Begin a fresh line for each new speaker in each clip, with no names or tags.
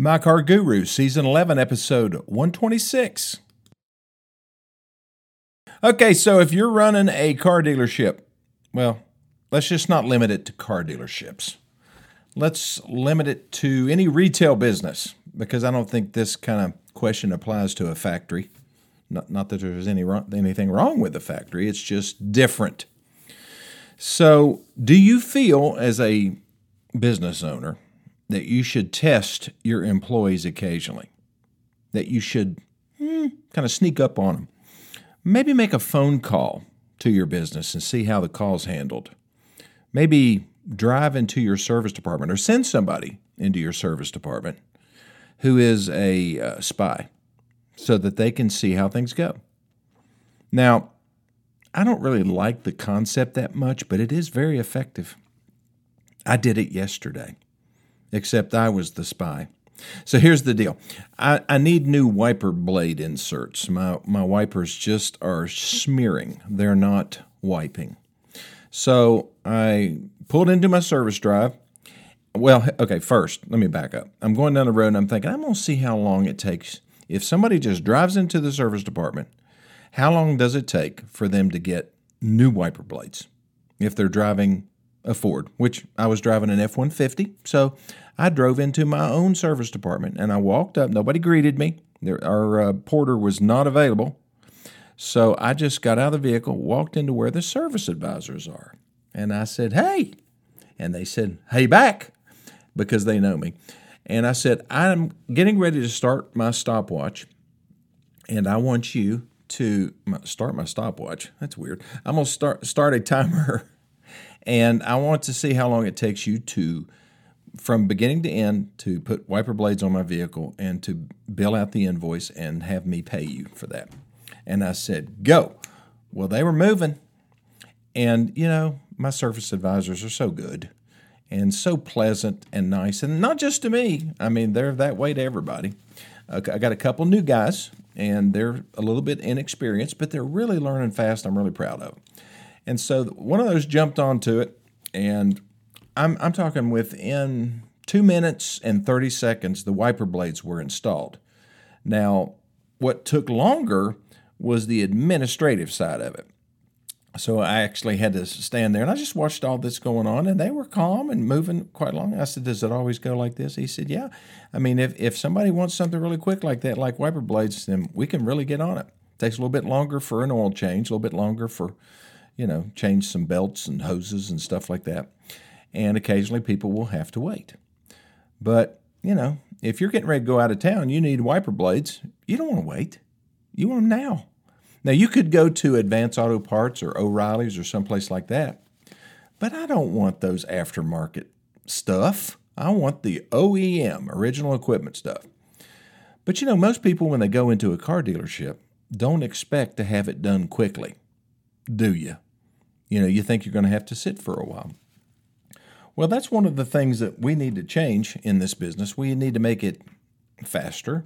My Car Guru, Season 11, Episode 126. Okay, so if you're running a car dealership, well, let's just not limit it to car dealerships. Let's limit it to any retail business because I don't think this kind of question applies to a factory. Not, not that there's any wrong, anything wrong with the factory, it's just different. So, do you feel as a business owner that you should test your employees occasionally, that you should hmm, kind of sneak up on them. Maybe make a phone call to your business and see how the call's handled. Maybe drive into your service department or send somebody into your service department who is a uh, spy so that they can see how things go. Now, I don't really like the concept that much, but it is very effective. I did it yesterday except I was the spy. So here's the deal. I, I need new wiper blade inserts. My my wipers just are smearing. They're not wiping. So I pulled into my service drive. Well, okay, first, let me back up. I'm going down the road and I'm thinking, I'm going to see how long it takes. If somebody just drives into the service department, how long does it take for them to get new wiper blades? If they're driving a Ford, which I was driving an F 150. So I drove into my own service department and I walked up. Nobody greeted me. There, our uh, porter was not available. So I just got out of the vehicle, walked into where the service advisors are. And I said, Hey. And they said, Hey, back, because they know me. And I said, I'm getting ready to start my stopwatch. And I want you to start my stopwatch. That's weird. I'm going to start, start a timer and I want to see how long it takes you to, from beginning to end, to put wiper blades on my vehicle and to bill out the invoice and have me pay you for that. And I said, go. Well, they were moving. And, you know, my service advisors are so good and so pleasant and nice. And not just to me, I mean, they're that way to everybody. Uh, I got a couple new guys, and they're a little bit inexperienced, but they're really learning fast. I'm really proud of them. And so one of those jumped onto it, and I'm, I'm talking within two minutes and 30 seconds, the wiper blades were installed. Now, what took longer was the administrative side of it. So I actually had to stand there and I just watched all this going on and they were calm and moving quite long. I said, Does it always go like this? He said, Yeah. I mean, if, if somebody wants something really quick like that, like wiper blades, then we can really get on it. it takes a little bit longer for an oil change, a little bit longer for you know, change some belts and hoses and stuff like that. And occasionally people will have to wait. But, you know, if you're getting ready to go out of town, you need wiper blades. You don't want to wait. You want them now. Now, you could go to Advance Auto Parts or O'Reilly's or someplace like that, but I don't want those aftermarket stuff. I want the OEM, original equipment stuff. But you know, most people, when they go into a car dealership, don't expect to have it done quickly, do you? You know, you think you're going to have to sit for a while. Well, that's one of the things that we need to change in this business. We need to make it faster,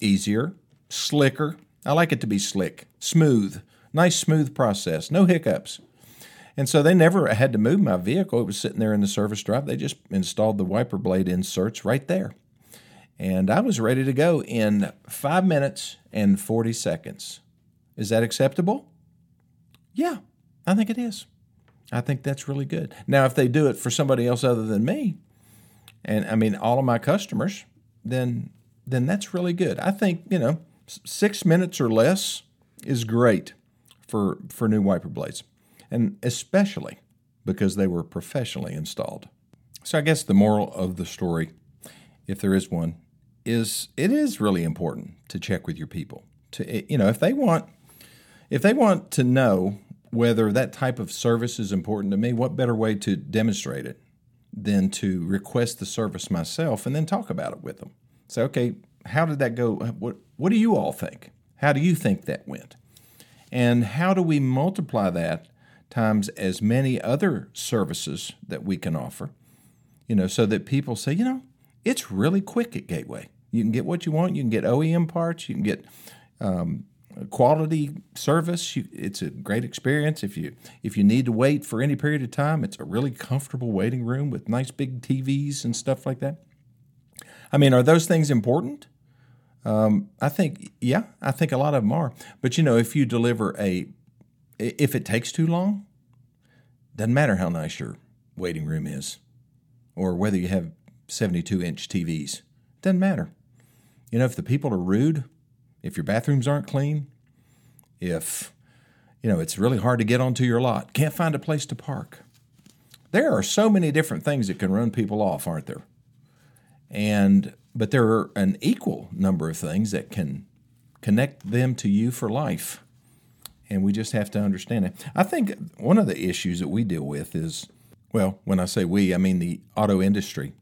easier, slicker. I like it to be slick, smooth, nice, smooth process, no hiccups. And so they never had to move my vehicle. It was sitting there in the service drive. They just installed the wiper blade inserts right there. And I was ready to go in five minutes and 40 seconds. Is that acceptable? Yeah, I think it is. I think that's really good. Now, if they do it for somebody else other than me, and I mean all of my customers, then then that's really good. I think you know six minutes or less is great for for new wiper blades, and especially because they were professionally installed. So I guess the moral of the story, if there is one, is it is really important to check with your people. To eh, you know if they want if they want to know whether that type of service is important to me, what better way to demonstrate it than to request the service myself and then talk about it with them? Say, okay, how did that go? What, what do you all think? How do you think that went? And how do we multiply that times as many other services that we can offer? You know, so that people say, you know, it's really quick at Gateway. You can get what you want. You can get OEM parts. You can get um, quality service. It's a great experience. If you if you need to wait for any period of time, it's a really comfortable waiting room with nice big TVs and stuff like that. I mean, are those things important? Um, I think, yeah, I think a lot of them are. But you know, if you deliver a, if it takes too long, doesn't matter how nice your waiting room is, or whether you have 72 inch TVs. Doesn't matter. You know, if the people are rude, if your bathrooms aren't clean, if, you know, it's really hard to get onto your lot, can't find a place to park. There are so many different things that can run people off, aren't there? And, but there are an equal number of things that can connect them to you for life. And we just have to understand it. I think one of the issues that we deal with is, well, when I say we, I mean the auto industry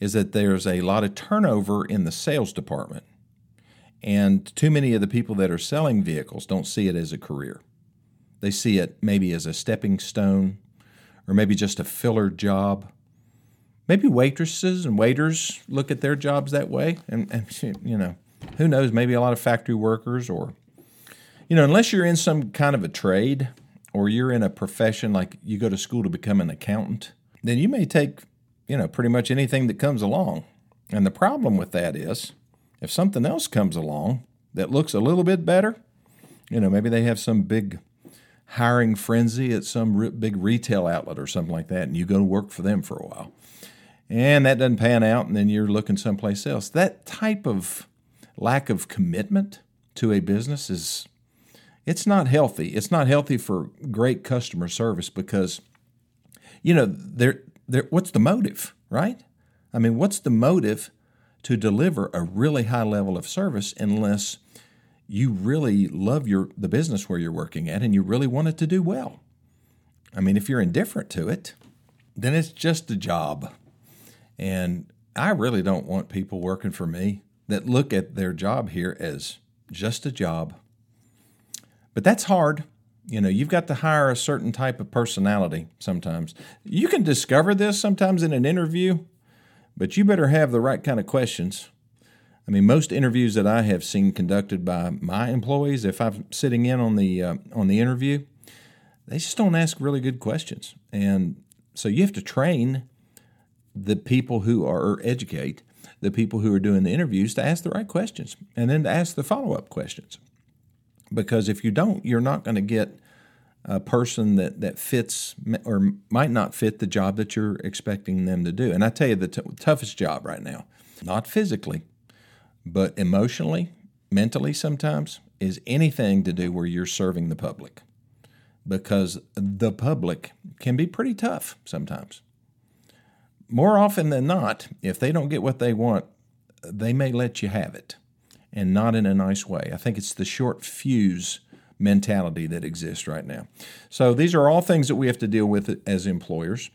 is that there's a lot of turnover in the sales department. And too many of the people that are selling vehicles don't see it as a career. They see it maybe as a stepping stone or maybe just a filler job. Maybe waitresses and waiters look at their jobs that way. And, and you know, who knows, maybe a lot of factory workers or, you know, unless you're in some kind of a trade or you're in a profession like you go to school to become an accountant, then you may take you know, pretty much anything that comes along. And the problem with that is if something else comes along that looks a little bit better, you know, maybe they have some big hiring frenzy at some re- big retail outlet or something like that, and you go to work for them for a while. And that doesn't pan out, and then you're looking someplace else. That type of lack of commitment to a business is it's not healthy. It's not healthy for great customer service because you know there there, what's the motive, right? I mean, what's the motive to deliver a really high level of service unless you really love your the business where you're working at and you really want it to do well? I mean, if you're indifferent to it, then it's just a job. And I really don't want people working for me that look at their job here as just a job. But that's hard you know, you've got to hire a certain type of personality sometimes. You can discover this sometimes in an interview, but you better have the right kind of questions. I mean, most interviews that I have seen conducted by my employees, if I'm sitting in on the uh, on the interview, they just don't ask really good questions, and so you have to train the people who are or educate the people who are doing the interviews to ask the right questions, and then to ask the follow up questions because if you don't, you're not going to get a person that, that fits or might not fit the job that you're expecting them to do. And I tell you, the t- toughest job right now, not physically, but emotionally, mentally sometimes, is anything to do where you're serving the public because the public can be pretty tough sometimes. More often than not, if they don't get what they want, they may let you have it and not in a nice way. I think it's the short fuse mentality that exists right now. So these are all things that we have to deal with as employers.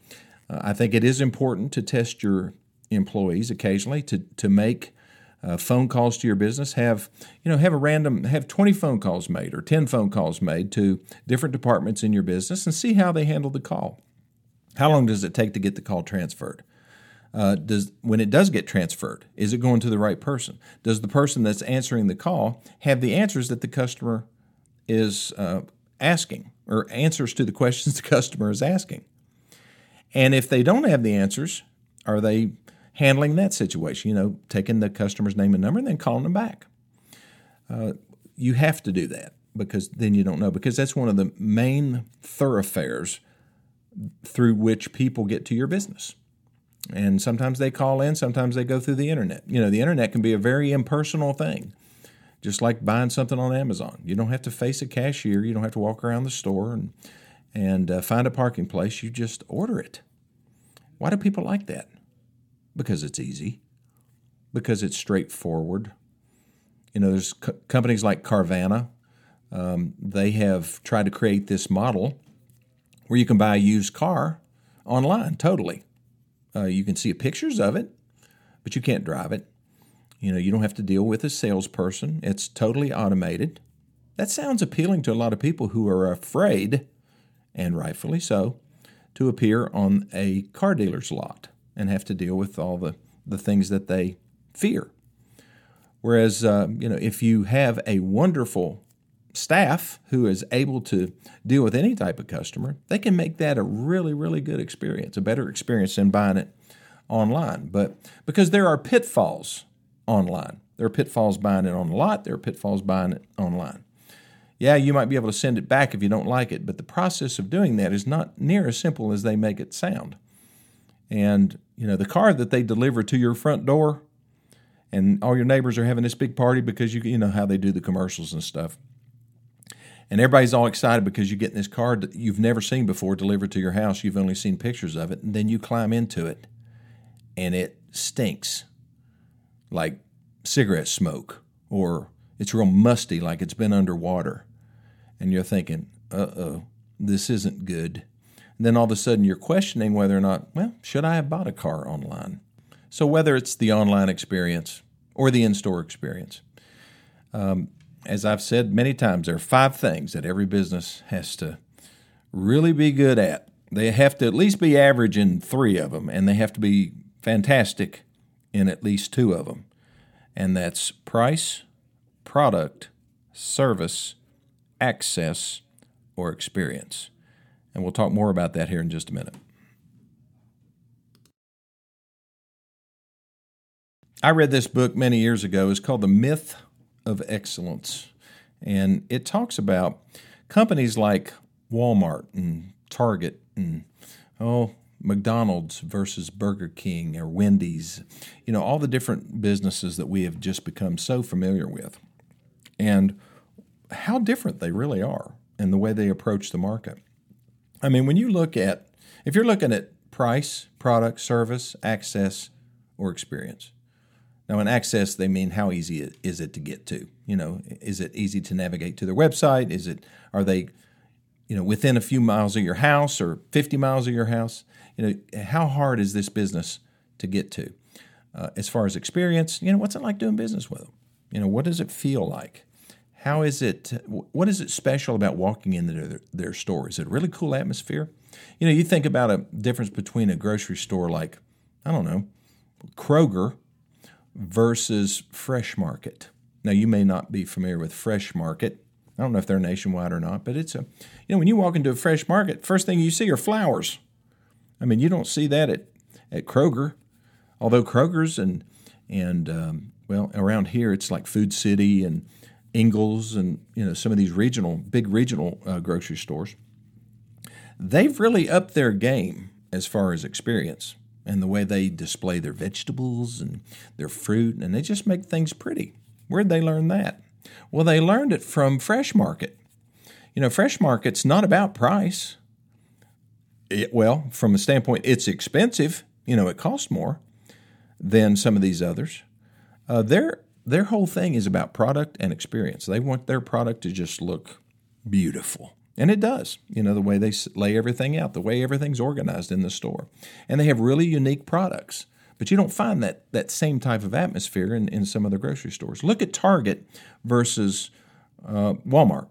Uh, I think it is important to test your employees occasionally to to make uh, phone calls to your business. Have you know have a random have twenty phone calls made or ten phone calls made to different departments in your business and see how they handle the call. How long does it take to get the call transferred? uh, does when it does get transferred, is it going to the right person? Does the person that's answering the call have the answers that the customer is uh, asking, or answers to the questions the customer is asking? And if they don't have the answers, are they handling that situation? You know, taking the customer's name and number and then calling them back. Uh, you have to do that because then you don't know because that's one of the main thoroughfares through which people get to your business. And sometimes they call in, sometimes they go through the internet. You know, the internet can be a very impersonal thing, just like buying something on Amazon. You don't have to face a cashier, you don't have to walk around the store and, and uh, find a parking place. You just order it. Why do people like that? Because it's easy, because it's straightforward. You know, there's co- companies like Carvana. Um, they have tried to create this model where you can buy a used car online totally uh, you can see pictures of it, but you can't drive it. You know, you don't have to deal with a salesperson. It's totally automated. That sounds appealing to a lot of people who are afraid, and rightfully so, to appear on a car dealer's lot and have to deal with all the, the things that they fear. Whereas, uh, you know, if you have a wonderful staff who is able to deal with any type of customer, they can make that a really, really good experience, a better experience than buying it online. But because there are pitfalls online, there are pitfalls buying it on the lot, there are pitfalls buying it online. Yeah, you might be able to send it back if you don't like it, but the process of doing that is not near as simple as they make it sound. And, you know, the car that they deliver to your front door and all your neighbors are having this big party because you you know how they do the commercials and stuff. And everybody's all excited because you're getting this car that you've never seen before delivered to your house. You've only seen pictures of it, and then you climb into it, and it stinks like cigarette smoke, or it's real musty like it's been underwater. And you're thinking, uh oh, this isn't good. And then all of a sudden you're questioning whether or not, well, should I have bought a car online? So, whether it's the online experience or the in store experience, um, as I've said many times, there are five things that every business has to really be good at. They have to at least be average in three of them, and they have to be fantastic in at least two of them. And that's price, product, service, access, or experience. And we'll talk more about that here in just a minute. I read this book many years ago. It's called The Myth of Excellence. And it talks about companies like Walmart and Target and, oh, McDonald's versus Burger King or Wendy's, you know, all the different businesses that we have just become so familiar with. And how different they really are and the way they approach the market. I mean, when you look at, if you're looking at price, product, service, access, or experience, now, in access, they mean how easy is it to get to? You know, is it easy to navigate to their website? Is it are they, you know, within a few miles of your house or 50 miles of your house? You know, how hard is this business to get to? Uh, as far as experience, you know, what's it like doing business with them? You know, what does it feel like? How is it? What is it special about walking into their, their store? Is it a really cool atmosphere? You know, you think about a difference between a grocery store like, I don't know, Kroger versus Fresh Market. Now, you may not be familiar with Fresh Market. I don't know if they're nationwide or not, but it's a, you know, when you walk into a fresh market, first thing you see are flowers. I mean, you don't see that at, at Kroger, although Kroger's and, and um, well, around here it's like Food City and Ingles and, you know, some of these regional, big regional uh, grocery stores. They've really upped their game as far as experience and the way they display their vegetables and their fruit, and they just make things pretty. Where'd they learn that? Well, they learned it from Fresh Market. You know, Fresh Market's not about price. It, well, from a standpoint, it's expensive. You know, it costs more than some of these others. Uh, their their whole thing is about product and experience. They want their product to just look beautiful. And it does, you know, the way they lay everything out, the way everything's organized in the store. And they have really unique products. But you don't find that, that same type of atmosphere in, in some other grocery stores. Look at Target versus uh, Walmart.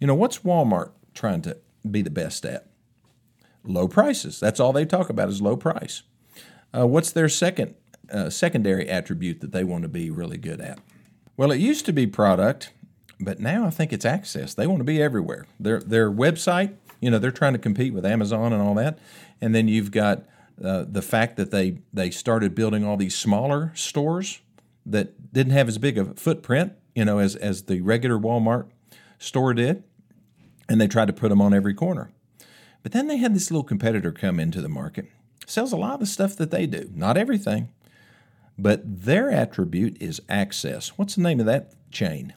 You know, what's Walmart trying to be the best at? Low prices. That's all they talk about is low price. Uh, what's their second uh, secondary attribute that they want to be really good at? Well, it used to be product, but now I think it's access. They want to be everywhere. Their their website, you know, they're trying to compete with Amazon and all that. And then you've got uh, the fact that they they started building all these smaller stores that didn't have as big a footprint, you know, as as the regular Walmart store did, and they tried to put them on every corner. But then they had this little competitor come into the market, sells a lot of the stuff that they do, not everything, but their attribute is access. What's the name of that chain?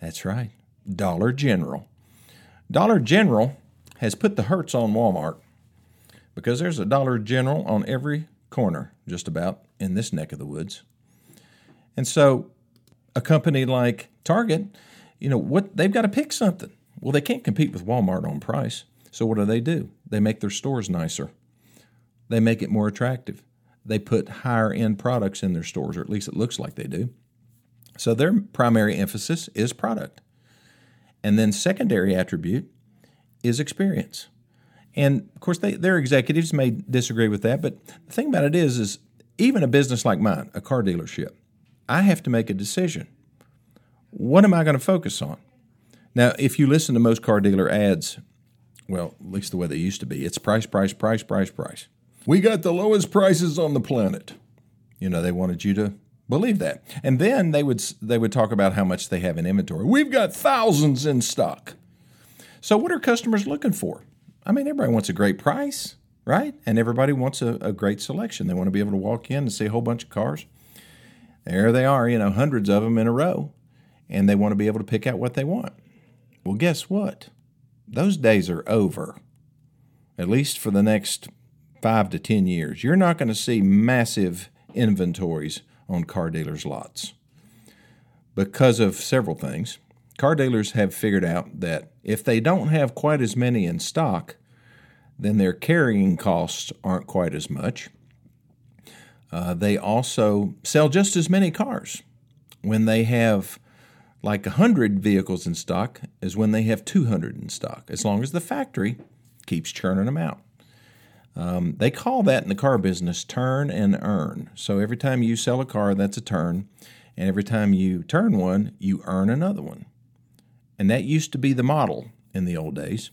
That's right, Dollar General. Dollar General has put the hurts on Walmart because there's a Dollar General on every corner, just about, in this neck of the woods. And so a company like Target, you know, what they've got to pick something. Well, they can't compete with Walmart on price. So what do they do? They make their stores nicer. They make it more attractive. They put higher end products in their stores, or at least it looks like they do. So their primary emphasis is product. And then secondary attribute is experience. And of course, they, their executives may disagree with that, but the thing about it is, is even a business like mine, a car dealership, I have to make a decision. What am I going to focus on? Now, if you listen to most car dealer ads, well, at least the way they used to be, it's price, price, price, price, price. We got the lowest prices on the planet. You know, they wanted you to believe that. And then they would they would talk about how much they have in inventory. We've got thousands in stock. So what are customers looking for? I mean, everybody wants a great price, right? And everybody wants a, a great selection. They want to be able to walk in and see a whole bunch of cars. There they are, you know, hundreds of them in a row, and they want to be able to pick out what they want. Well, guess what? Those days are over, at least for the next five to 10 years. You're not going to see massive inventories on car dealers' lots because of several things. Car dealers have figured out that if they don't have quite as many in stock, then their carrying costs aren't quite as much. Uh, they also sell just as many cars when they have like 100 vehicles in stock as when they have 200 in stock, as long as the factory keeps churning them out. Um, they call that in the car business turn and earn. So every time you sell a car, that's a turn. And every time you turn one, you earn another one. And that used to be the model in the old days.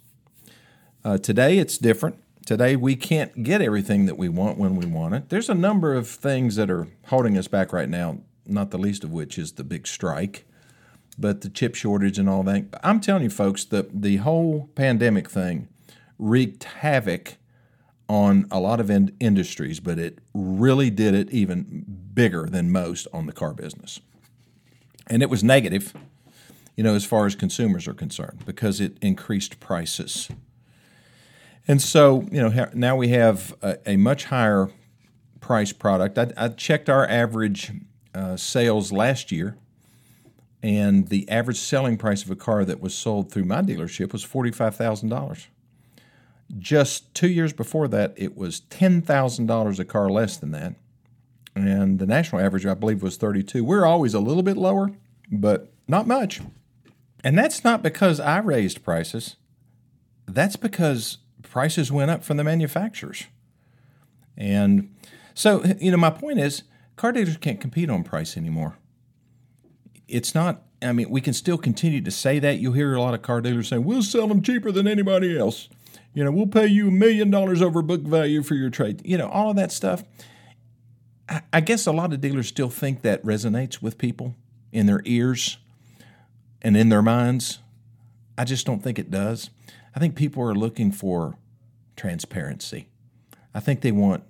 Uh, today, it's different. Today, we can't get everything that we want when we want it. There's a number of things that are holding us back right now, not the least of which is the big strike, but the chip shortage and all that. I'm telling you, folks, the, the whole pandemic thing wreaked havoc on a lot of in- industries, but it really did it even bigger than most on the car business. And it was negative, you know, as far as consumers are concerned, because it increased prices. And so, you know, now we have a, a much higher price product. I, I checked our average uh, sales last year, and the average selling price of a car that was sold through my dealership was $45,000. Just two years before that, it was $10,000 a car less than that. And the national average, I believe, was 32. We're always a little bit lower, but not much. And that's not because I raised prices. That's because prices went up from the manufacturers. And so, you know, my point is car dealers can't compete on price anymore. It's not, I mean, we can still continue to say that. You'll hear a lot of car dealers saying, we'll sell them cheaper than anybody else. You know, we'll pay you a million dollars over book value for your trade. You know, all of that stuff. I guess a lot of dealers still think that resonates with people in their ears and in their minds. I just don't think it does. I think people are looking for transparency. I think they want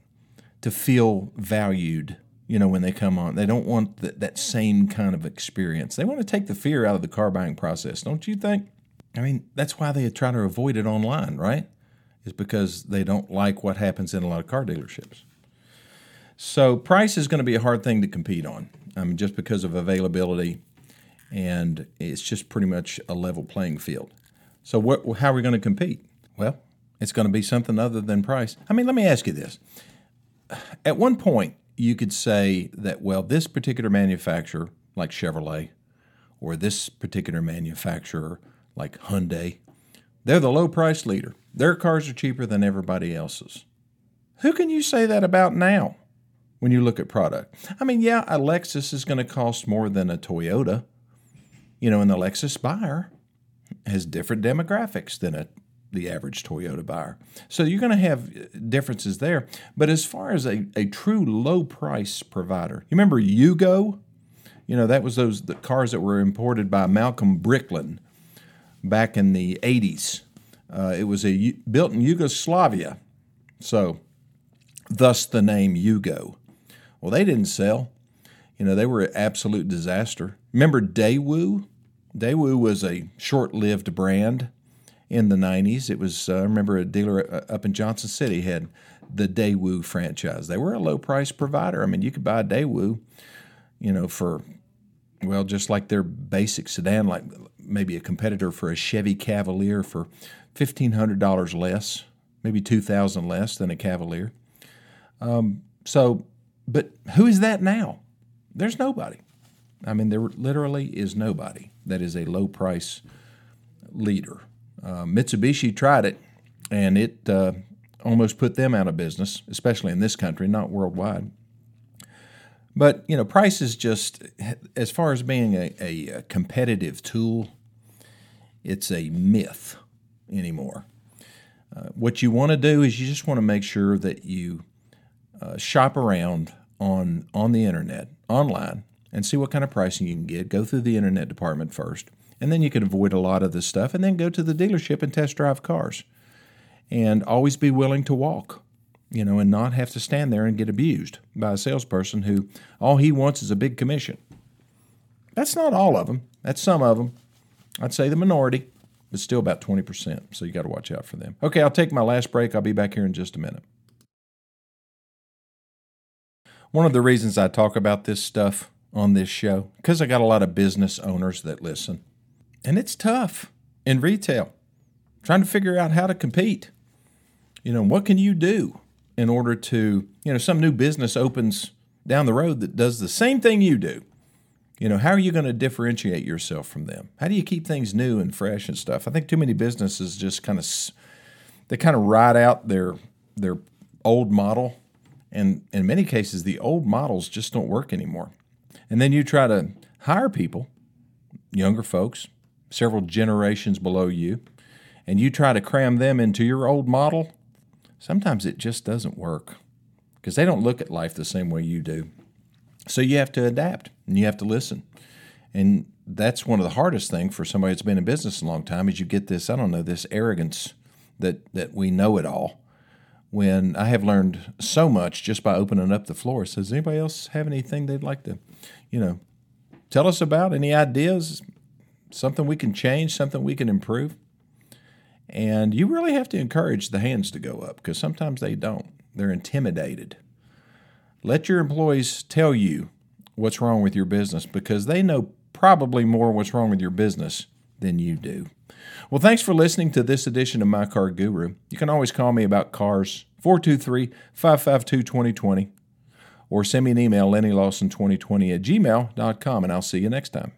to feel valued, you know, when they come on. They don't want that, same kind of experience. They want to take the fear out of the car buying process, don't you think? I mean, that's why they try to avoid it online, right? Is because they don't like what happens in a lot of car dealerships. So price is going to be a hard thing to compete on. I mean, just because of availability, and it's just pretty much a level playing field. So what, how are we going to compete? Well, it's going to be something other than price. I mean, let me ask you this. At one point, you could say that, well, this particular manufacturer, like Chevrolet, or this particular manufacturer, like Hyundai, they're the low price leader. Their cars are cheaper than everybody else's. Who can you say that about now when you look at product? I mean, yeah, a Lexus is going to cost more than a Toyota, you know, and the Lexus buyer has different demographics than a the average Toyota buyer. So you're going to have differences there. But as far as a, a true low price provider, you remember Yugo? You know, that was those the cars that were imported by Malcolm Bricklin back in the 80s. Uh, it was a built in Yugoslavia. So thus the name Yugo. Well, they didn't sell. You know, they were an absolute disaster. Remember Daewoo? Daewoo was a short lived brand in the 90s. It was, uh, I remember a dealer uh, up in Johnson City had the Daewoo franchise. They were a low price provider. I mean, you could buy a Daewoo, you know, for, well, just like their basic sedan, like maybe a competitor for a Chevy Cavalier for $1,500 less, maybe 2000 less than a Cavalier. Um, so, but who is that now? There's nobody. I mean, there literally is nobody that is a low price leader. Uh, Mitsubishi tried it, and it uh, almost put them out of business, especially in this country, not worldwide. But you know, price is just as far as being a, a competitive tool, it's a myth anymore. Uh, what you want to do is you just want to make sure that you uh, shop around on on the internet, online, and see what kind of pricing you can get. Go through the internet department first, and then you can avoid a lot of this stuff, and then go to the dealership and test drive cars. And always be willing to walk, you know, and not have to stand there and get abused by a salesperson who all he wants is a big commission. That's not all of them. That's some of them. I'd say the minority, but still about 20%. So you got to watch out for them. Okay, I'll take my last break. I'll be back here in just a minute. One of the reasons I talk about this stuff on this show, because I got a lot of business owners that listen. And it's tough in retail, trying to figure out how to compete. You know, what can you do in order to, you know, some new business opens down the road that does the same thing you do. You know, how are you going to differentiate yourself from them? How do you keep things new and fresh and stuff? I think too many businesses just kind of they kind of ride out their their old model, and in many cases, the old models just don't work anymore. And then you try to hire people, younger folks, several generations below you, and you try to cram them into your old model. Sometimes it just doesn't work because they don't look at life the same way you do. So you have to adapt and you have to listen. And that's one of the hardest things for somebody that's been in business a long time is you get this, I don't know, this arrogance that that we know it all. When I have learned so much just by opening up the floor. So does anybody else have anything they'd like to, you know, tell us about? Any ideas? Something we can change, something we can improve? And you really have to encourage the hands to go up because sometimes they don't. They're intimidated. Let your employees tell you what's wrong with your business because they know probably more what's wrong with your business than you do. Well, thanks for listening to this edition of My Car Guru. You can always call me about cars, 423 552 2020, or send me an email, lennylawson2020 at gmail.com, and I'll see you next time.